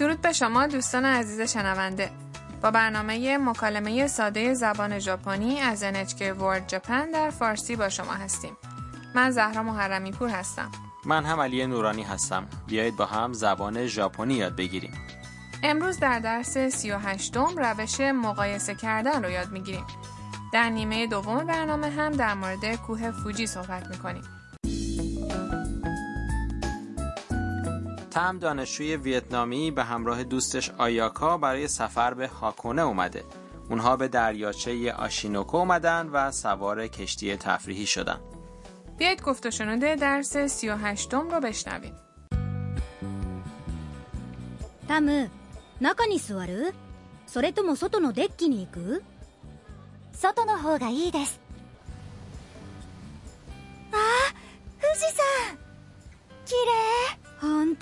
درود به شما دوستان عزیز شنونده. با برنامه مکالمه ساده زبان ژاپنی از NHK World Japan در فارسی با شما هستیم. من زهرا محرمی پور هستم. من هم علی نورانی هستم. بیایید با هم زبان ژاپنی یاد بگیریم. امروز در درس 38 م روش مقایسه کردن رو یاد می‌گیریم. در نیمه دوم برنامه هم در مورد کوه فوجی صحبت می‌کنیم. تم دانشجوی ویتنامی به همراه دوستش آیاکا برای سفر به هاکونه اومده. اونها به دریاچه آشینوکو اومدن و سوار کشتی تفریحی شدن. بیایید گفت و شنوده درس 38 م رو بشنویم. タム中に座るそれとも外のデッキに行く外の方がいいです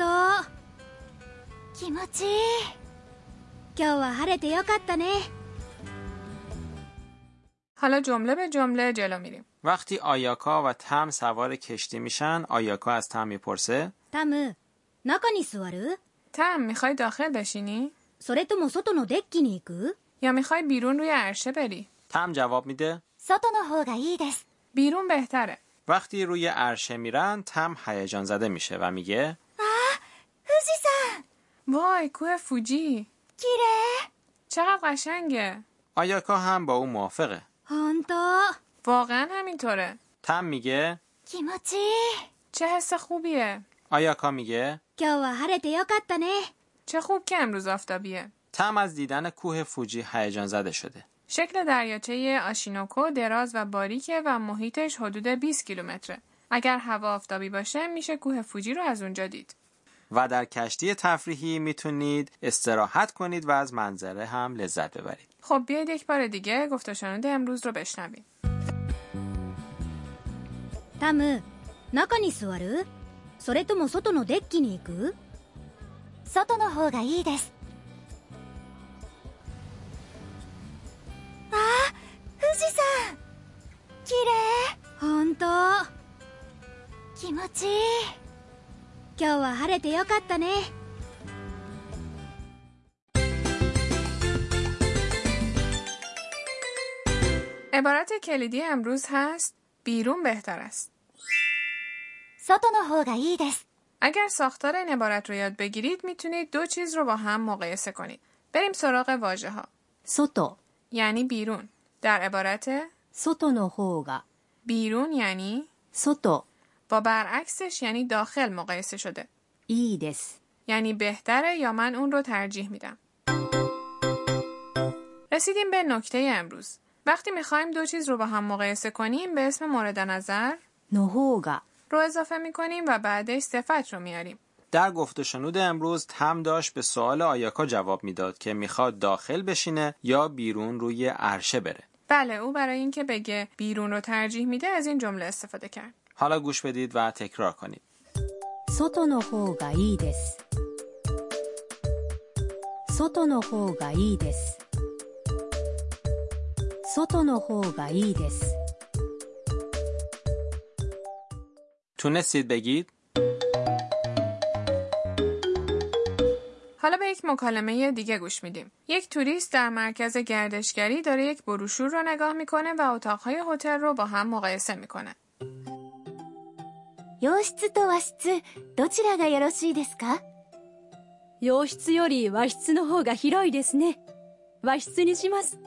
当気持ちいい今日は晴れてよかったね حالا جمله به جمله جلو میریم. وقتی آیاکا و تم سوار کشتی میشن آیاکا از تم میپرسه タム中に座る تم میخوای داخل بشینی؟ それとも外のデッキに行く یا میخوای بیرون روی عرشه بری؟ تم جواب میده 外の方がいいです بیرون بهتره. وقتی روی عرشه میرن تم هیجان زده میشه و میگه 富士山 وای کوه فوجی. کیره چقدر قشنگه. آیاکا هم با او موافقه. هانتا؟ واقعا همینطوره. تم میگه؟ کیموچی؟ چه حس خوبیه. آیاکا میگه؟ چه خوب که امروز آفتابیه. تم از دیدن کوه فوجی هیجان زده شده. شکل دریاچه آشینوکو دراز و باریکه و محیطش حدود 20 کیلومتره. اگر هوا آفتابی باشه میشه کوه فوجی رو از اونجا دید. و در کشتی تفریحی میتونید استراحت کنید و از منظره هم لذت ببرید خب بیاید یک بار دیگه گفت و شنود امروز رو بشنویم. タム中に座るそれとも外のデッキに行く外の方がいいですあー富士山綺麗本当気持ちいい 今日は晴れてよかったね عبارت کلیدی امروز هست بیرون بهتر است. 外の方がいいです اگر ساختار این عبارت رو یاد بگیرید میتونید دو چیز رو با هم مقایسه کنید. بریم سراغ واژه ها. 外 یعنی بیرون. در عبارت 外の方が بیرون یعنی 外 با برعکسش یعنی داخل مقایسه شده. ای دس. یعنی بهتره یا من اون رو ترجیح میدم. رسیدیم به نکته امروز. وقتی می‌خوایم دو چیز رو با هم مقایسه کنیم به اسم مورد نظر نهوگا رو اضافه می‌کنیم و بعدش صفت رو میاریم. در گفت شنود امروز تم داشت به سوال آیاکا جواب می‌داد که می‌خواد داخل بشینه یا بیرون روی عرشه بره. بله او برای اینکه بگه بیرون رو ترجیح میده از این جمله استفاده کرد. حالا گوش بدید و تکرار کنید 外の方がいいです外の方がいいです外の方がいいです تونستید بگید حالا به یک مکالمه دیگه گوش میدیم. یک توریست در مرکز گردشگری داره یک بروشور رو نگاه میکنه و اتاقهای هتل رو با هم مقایسه میکنه. 洋室と和室どちらがよろしいですか洋室より和室の方が広いですね和室にします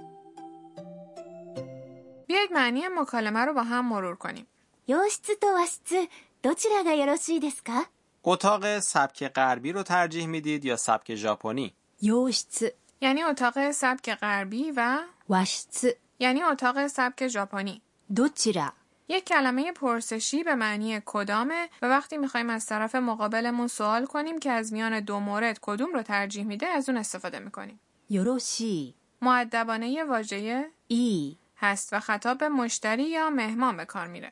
بیایید معنی مکالمه رو با هم مرور کنیم. 洋室と和室どちらがよろしいですか اتاق سبک غربی رو ترجیح میدید یا سبک ژاپنی 洋室 یعنی اتاق سبک غربی و 和室 یعنی اتاق سبک ژاپنی. どちら یک کلمه پرسشی به معنی کدامه و وقتی می‌خوایم از طرف مقابلمون سوال کنیم که از میان دو مورد کدوم رو ترجیح میده از اون استفاده می‌کنیم. یوروشی معدبانه واجه ای هست و خطاب به مشتری یا مهمان به کار میره.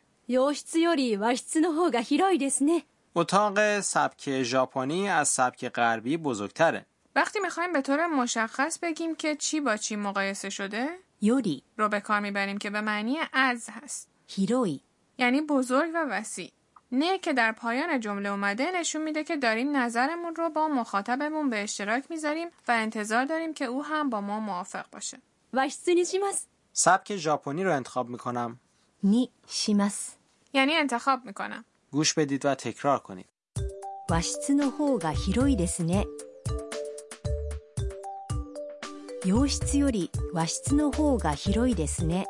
اتاق سبک ژاپنی از سبک غربی بزرگتره. وقتی می‌خوایم به طور مشخص بگیم که چی با چی مقایسه شده، یوری رو به کار می‌بریم که به معنی از هست. 広い یعنی بزرگ و وسیع نه که در پایان جمله اومده نشون میده که داریم نظرمون رو با مخاطبمون به اشتراک میذاریم و انتظار داریم که او هم با ما موافق باشه. 和室にします سبک ژاپنی رو انتخاب میکنم にします یعنی انتخاب میکنم. گوش بدید و تکرار کنید 和室の方が広いですね洋室より和室の方が広いですね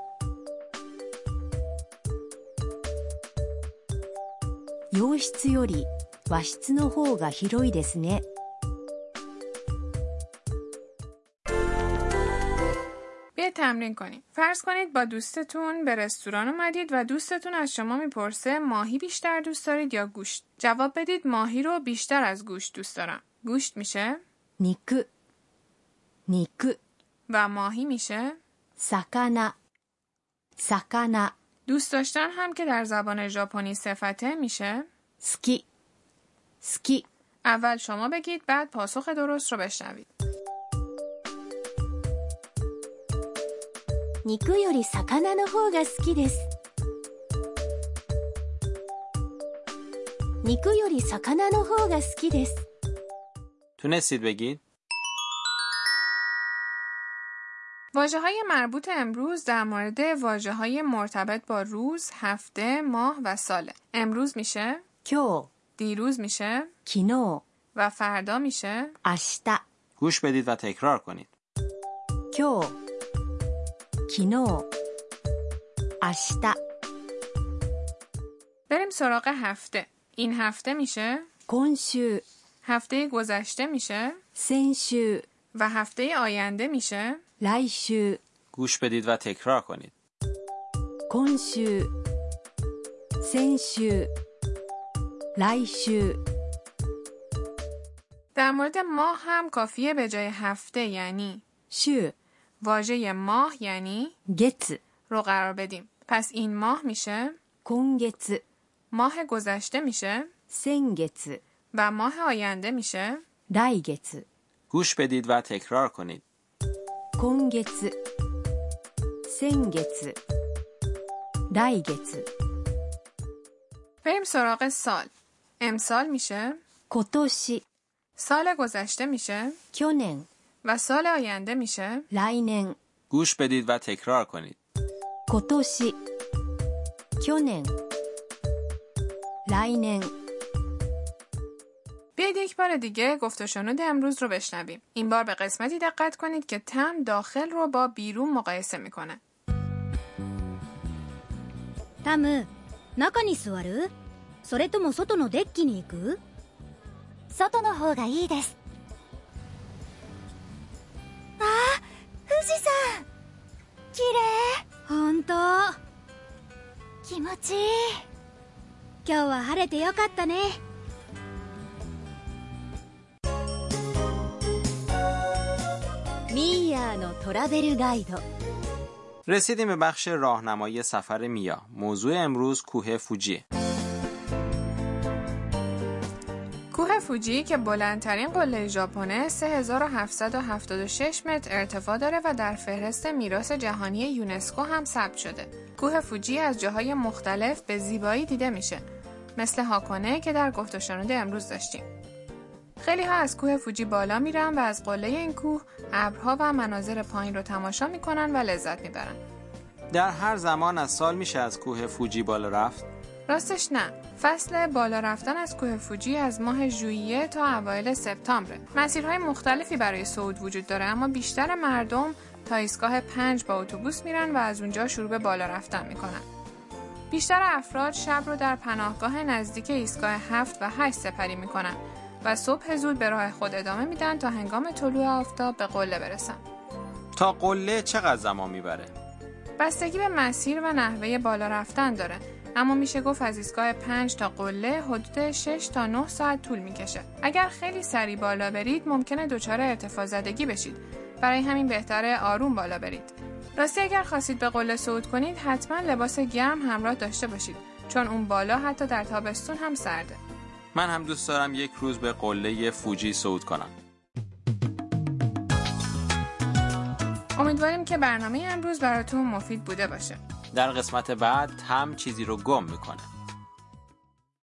洋室より和室の方が広いですね بیاید تمرین کنیم. فرض کنید با دوستتون به رستوران اومدید و دوستتون از شما میپرسه ماهی بیشتر دوست دارید یا گوشت. جواب بدید ماهی رو بیشتر از گوشت دوست دارم. گوشت میشه 肉肉 و ماهی میشه 魚魚 دوست داشتن هم که در زبان ژاپنی صفته میشه 好き好き اول شما بگید بعد پاسخ درست رو بشنوید. 肉より魚の方が好きです肉より魚の方が好きです تونستید بگید واجه های مربوط امروز در مورد واجه های مرتبط با روز، هفته، ماه و ساله. امروز میشه، کیو دیروز میشه؟ کینو و فردا میشه؟ اشتا گوش بدید و تکرار کنید. کیو کینو اشتا بریم سراغ هفته. این هفته میشه؟ کنشو هفته گذشته میشه؟ سنشو و هفته آینده میشه؟ لایشو گوش بدید و تکرار کنید. کنشو سنشو 来週。در مورد ماه هم کافیه به جای هفته یعنی شو. واژه ماه یعنی گت. رو قرار بدیم. پس این ماه میشه؟ کنگت. ماه گذشته میشه؟ سنگت. و ماه آینده میشه؟ دایگت. گوش بدید و تکرار کنید. کنگت. سنگت. دایگت. بریم سراغ سال. امسال میشه 今年 سال گذشته میشه 去年 و سال آینده میشه 来年 گوش بدید و تکرار کنید 今年去年来年 بیاید یک بار دیگه گفت و شنود امروز رو بشنویم. این بار به قسمتی دقت کنید که تم داخل رو با بیرون مقایسه میکنه. タム中に座る それとも外のデッキに行く？外の方がいいです。あ富士山。綺麗。本当？気持ちいい。今日は晴れてよかったね。ミーヤーのトラベルガイド。رسیدیم به بخش راهنمایی سفر میا. موضوع امروز کوه فوجیه فوجی که بلندترین قله ژاپنه 3776 متر ارتفاع داره و در فهرست میراث جهانی یونسکو هم ثبت شده. کوه فوجی از جاهای مختلف به زیبایی دیده میشه. مثل هاکونه که در گفت و شنود امروز داشتیم. خیلی ها از کوه فوجی بالا میرن و از قله این کوه ابرها و مناظر پایین رو تماشا می‌کنن و لذت می‌برن. در هر زمان از سال میشه از کوه فوجی بالا رفت راستش نه فصل بالا رفتن از کوه فوجی از ماه ژوئیه تا اوایل سپتامبر. مسیرهای مختلفی برای صعود وجود داره اما بیشتر مردم تا ایستگاه پنج با اتوبوس میرن و از اونجا شروع به بالا رفتن می‌کنن. بیشتر افراد شب رو در پناهگاه نزدیک ایستگاه هفت و هشت سپری می‌کنن و صبح زود به راه خود ادامه میدن تا هنگام طلوع آفتاب به قله برسن. تا قله چقدر زمان می‌بره؟ بستگی به مسیر و نحوه بالا رفتن داره. اما میشه گفت از ایستگاه 5 تا قله حدود 6 تا 9 ساعت طول می‌کشه. اگر خیلی سریع بالا برید ممکنه دچار ارتفاع زدگی بشید. برای همین بهتره آروم بالا برید. راستی اگر خواستید به قله صعود کنید حتما لباس گرم همراه داشته باشید چون اون بالا حتی در تابستون هم سرده. من هم دوست دارم یک روز به قله فوجی صعود کنم. امیدواریم که برنامه امروز براتون مفید بوده باشه. در قسمت بعد هم چیزی رو گم می‌کنه.